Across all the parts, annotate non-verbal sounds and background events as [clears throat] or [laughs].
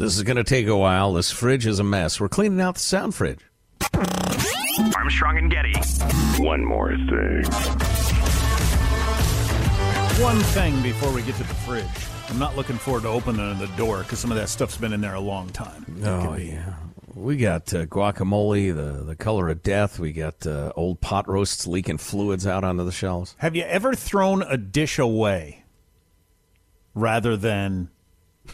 This is going to take a while. This fridge is a mess. We're cleaning out the sound fridge. Armstrong and Getty. One more thing. One thing before we get to the fridge. I'm not looking forward to opening the door because some of that stuff's been in there a long time. Oh yeah, we got uh, guacamole, the the color of death. We got uh, old pot roasts leaking fluids out onto the shelves. Have you ever thrown a dish away rather than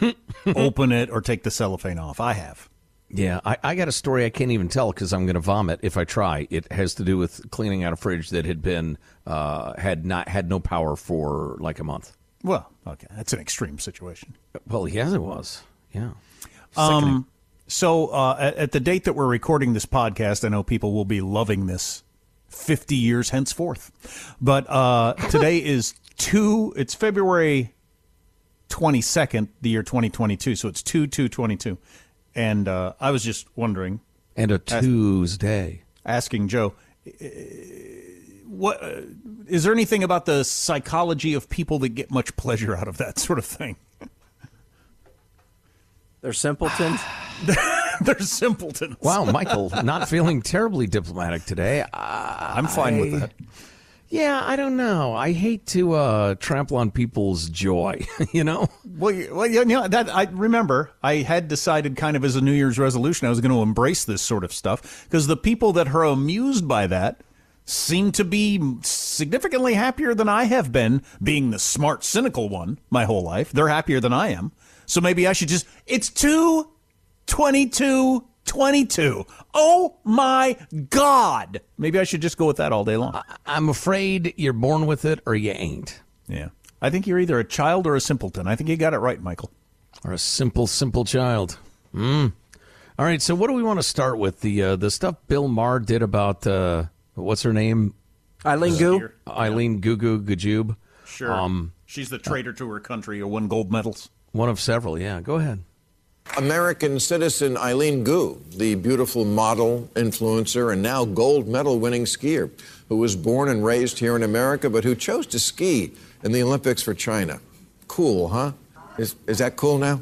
[laughs] open it or take the cellophane off? I have. Yeah, I, I got a story I can't even tell because I'm going to vomit if I try. It has to do with cleaning out a fridge that had been uh, had not had no power for like a month. Well, okay, that's an extreme situation. Well, yes, it was. Yeah. Um, so uh, at, at the date that we're recording this podcast, I know people will be loving this 50 years henceforth. But uh, today [laughs] is two. It's February 22nd, the year 2022. So it's two two twenty two, and uh, I was just wondering, And a Tuesday. asking Joe, uh, what uh, is there anything about the psychology of people that get much pleasure out of that sort of thing? They're simpletons. [sighs] They're simpletons. Wow, Michael, not feeling terribly diplomatic today. I'm fine with that. Yeah, I don't know. I hate to uh, trample on people's joy. [laughs] you know. Well, you- well, you know that I remember I had decided kind of as a New Year's resolution I was going to embrace this sort of stuff because the people that are amused by that seem to be significantly happier than I have been, being the smart, cynical one my whole life. They're happier than I am. So maybe I should just. It's two, twenty-two, twenty-two. Oh my God! Maybe I should just go with that all day long. I'm afraid you're born with it or you ain't. Yeah, I think you're either a child or a simpleton. I think you got it right, Michael. Or a simple, simple child. Mm. All right, so what do we want to start with? The uh, the stuff Bill Maher did about uh, what's her name? Eileen Gu. Eileen Gugu Gajub. Sure. Um, She's the traitor to her country who won gold medals. one of several. Yeah, go ahead. American citizen Eileen Gu, the beautiful model, influencer, and now gold medal winning skier, who was born and raised here in America, but who chose to ski in the Olympics for China. Cool, huh? Is, is that cool now?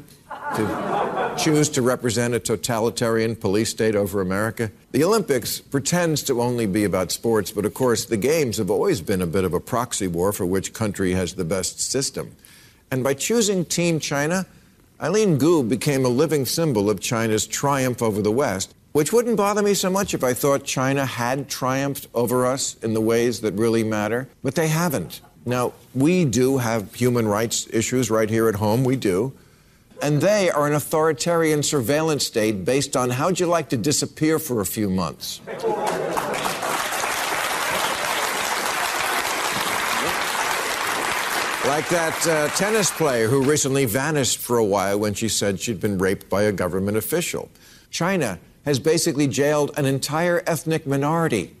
To choose to represent a totalitarian police state over America? The Olympics pretends to only be about sports, but of course, the Games have always been a bit of a proxy war for which country has the best system. And by choosing Team China, Eileen Gu became a living symbol of China's triumph over the West, which wouldn't bother me so much if I thought China had triumphed over us in the ways that really matter, but they haven't. Now, we do have human rights issues right here at home, we do. And they are an authoritarian surveillance state based on how'd you like to disappear for a few months? Like that uh, tennis player who recently vanished for a while when she said she'd been raped by a government official. China has basically jailed an entire ethnic minority,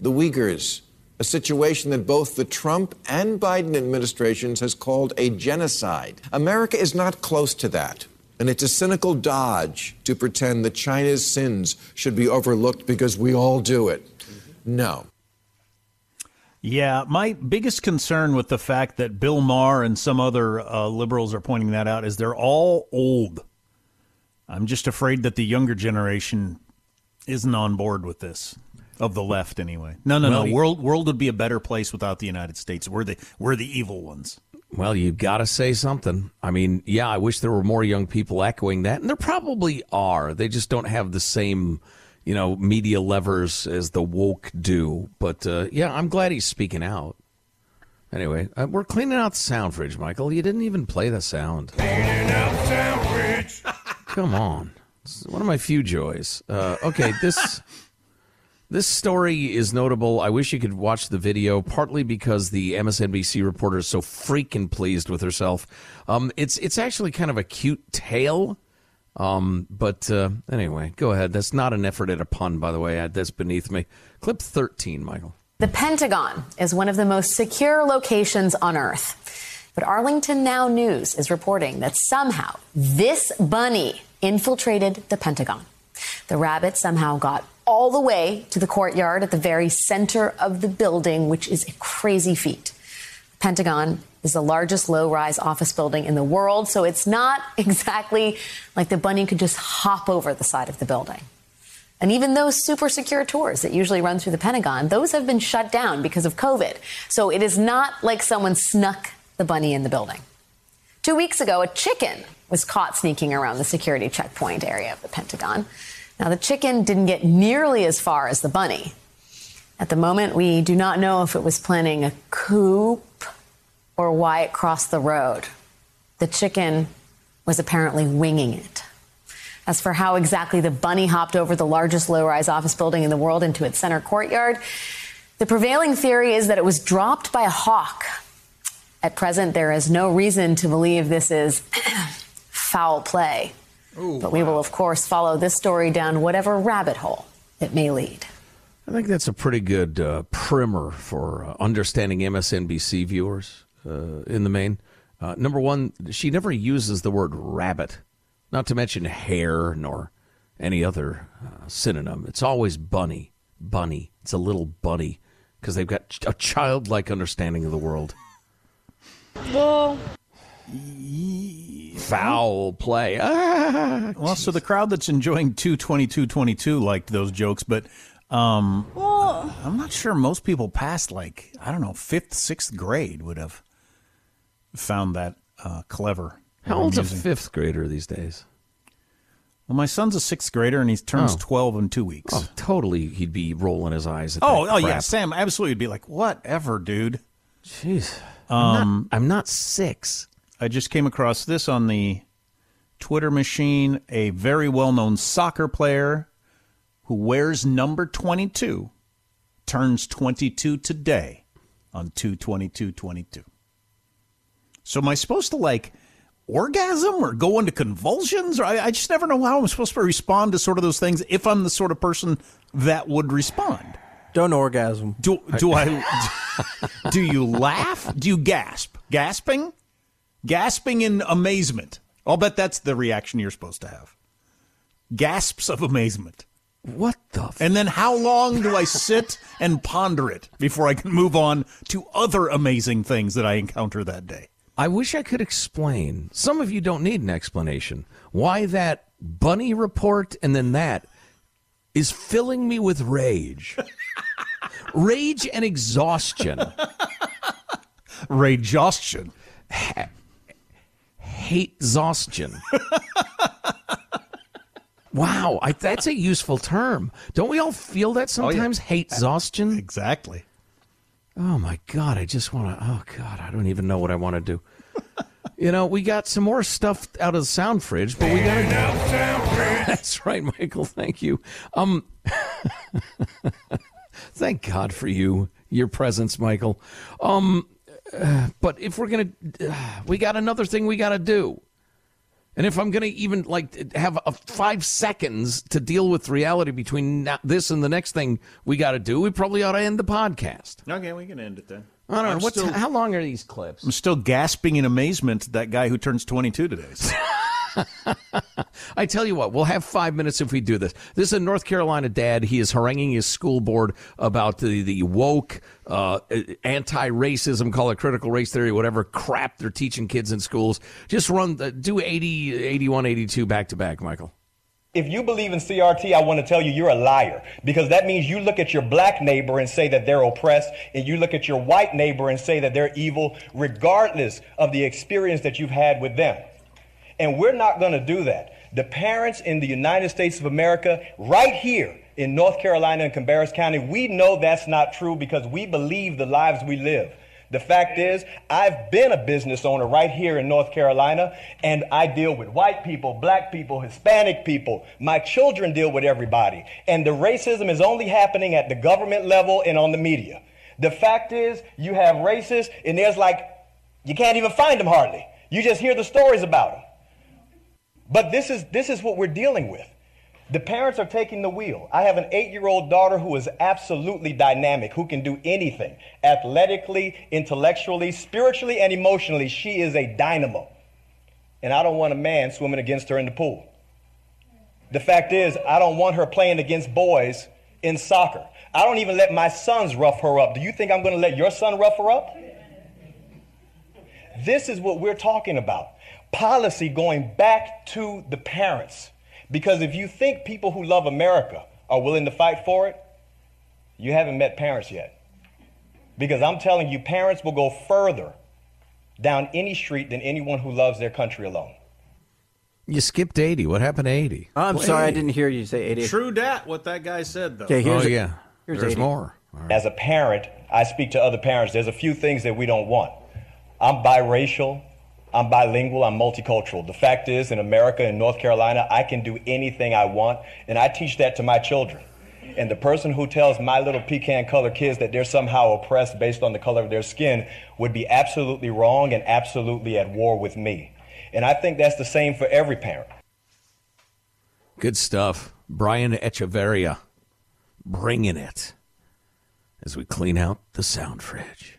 the Uyghurs, a situation that both the Trump and Biden administrations has called a genocide. America is not close to that. And it's a cynical dodge to pretend that China's sins should be overlooked because we all do it. No. Yeah, my biggest concern with the fact that Bill Maher and some other uh, liberals are pointing that out is they're all old. I'm just afraid that the younger generation isn't on board with this of the left anyway. No, no, Well, no. World world would be a better place without the United States. We're the we're the evil ones. Well, you've got to say something. I mean, yeah, I wish there were more young people echoing that, and there probably are. They just don't have the same, you know, media levers as the woke do. But uh, yeah, I'm glad he's speaking out. Anyway, uh, we're cleaning out the sound fridge, Michael. You didn't even play the sound. [laughs] Come on, it's one of my few joys. Uh, okay, this. [laughs] This story is notable. I wish you could watch the video, partly because the MSNBC reporter is so freaking pleased with herself. Um, it's it's actually kind of a cute tale. Um, but uh, anyway, go ahead. That's not an effort at a pun, by the way. Uh, That's beneath me. Clip 13, Michael. The Pentagon is one of the most secure locations on Earth. But Arlington Now News is reporting that somehow this bunny infiltrated the Pentagon. The rabbit somehow got all the way to the courtyard at the very center of the building, which is a crazy feat. Pentagon is the largest low rise office building in the world, so it's not [laughs] exactly like the bunny could just hop over the side of the building. And even those super secure tours that usually run through the Pentagon, those have been shut down because of COVID. So it is not like someone snuck the bunny in the building. Two weeks ago, a chicken was caught sneaking around the security checkpoint area of the Pentagon. Now, the chicken didn't get nearly as far as the bunny. At the moment, we do not know if it was planning a coup or why it crossed the road. The chicken was apparently winging it. As for how exactly the bunny hopped over the largest low rise office building in the world into its center courtyard, the prevailing theory is that it was dropped by a hawk. At present, there is no reason to believe this is [clears throat] foul play. but we will, of course, follow this story down whatever rabbit hole it may lead. I think that's a pretty good uh, primer for uh, understanding MSNBC viewers uh, in the main. Uh, number one, she never uses the word rabbit, not to mention hare nor any other uh, synonym. It's always bunny, bunny. It's a little bunny because they've got a childlike understanding of the world. Well, Foul play. Ah, Well, so the crowd that's enjoying 22222 liked those jokes, but um, well, I'm not sure most people past like I don't know fifth, sixth grade would have found that uh, clever. How old's a fifth grader these days? Well, my son's a sixth grader and he turns Oh. 12 in two weeks. Oh, totally. He'd be rolling his eyes at Oh, that oh yeah. Sam absolutely would be like, whatever, dude. Jeez. Um, I'm, not, I'm not six. I just came across this on the Twitter machine. A very well known soccer player who wears number 22 turns 22 today on 22222. So, am I supposed to like orgasm or go into convulsions? Or I, I just never know how I'm supposed to respond to sort of those things if I'm the sort of person that would respond. Don't orgasm. Do, do I? [laughs] do you laugh? Do you gasp? Gasping? Gasping in amazement. I'll bet that's the reaction you're supposed to have. Gasps of amazement. What the? F- And then how long do I sit and ponder it before I can move on to other amazing things that I encounter that day? I wish I could explain. Some of you don't need an explanation. Why that bunny report and then that is filling me with rage. [laughs] rage and exhaustion. Rage Rageostion. Hate exhaustion. [laughs] wow, I, that's a useful term. Don't we all feel that oh, sometimes? Hate exhaustion? Exactly. Oh my God, I just want to. Oh God, I don't even know what I want to do. [laughs] You know, we got some more stuff out of the sound fridge, but we got to. [laughs] That's right, Michael. Thank you. Um, [laughs] thank God for you, your presence, Michael. Um, uh, but if we're gonna, uh, we got another thing we got to do. And if I'm going to even like have a five seconds to deal with reality between this and the next thing we got to do, we probably ought to end the podcast. Okay, we can end it then. I don't know. What's, still- how long are these clips? I'm still gasping in amazement at that guy who turns 22 today. [laughs] I tell you what, we'll have five minutes if we do this. This is a North Carolina dad. He is haranguing his school board about the, the woke, uh, anti racism, call it critical race theory, whatever crap they're teaching kids in schools. Just run, the, do 80, 81, 82 back to back, Michael. If you believe in CRT, I want to tell you you're a liar because that means you look at your black neighbor and say that they're oppressed, and you look at your white neighbor and say that they're evil, regardless of the experience that you've had with them. And we're not going to do that. The parents in the United States of America, right here in North Carolina and Cabarrus County, we know that's not true because we believe the lives we live. The fact is, I've been a business owner right here in North Carolina, and I deal with white people, black people, Hispanic people. My children deal with everybody. And the racism is only happening at the government level and on the media. The fact is, you have racists, and there's like, you can't even find them hardly. You just hear the stories about them. But this is, this is what we're dealing with. The parents are taking the wheel. I have an eight year old daughter who is absolutely dynamic, who can do anything athletically, intellectually, spiritually, and emotionally. She is a dynamo. And I don't want a man swimming against her in the pool. The fact is, I don't want her playing against boys in soccer. I don't even let my sons rough her up. Do you think I'm going to let your son rough her up? This is what we're talking about policy going back to the parents. Because if you think people who love America are willing to fight for it, you haven't met parents yet. Because I'm telling you, parents will go further down any street than anyone who loves their country alone. You skipped 80. What happened to 80? I'm Play sorry, I didn't hear you say 80. True dat, what that guy said, though. Okay, here's oh, a- yeah. here's There's 80. more. As a parent, I speak to other parents. There's a few things that we don't want. I'm biracial. I'm bilingual. I'm multicultural. The fact is, in America, in North Carolina, I can do anything I want, and I teach that to my children. And the person who tells my little pecan colored kids that they're somehow oppressed based on the color of their skin would be absolutely wrong and absolutely at war with me. And I think that's the same for every parent. Good stuff. Brian Echevarria bringing it as we clean out the sound fridge.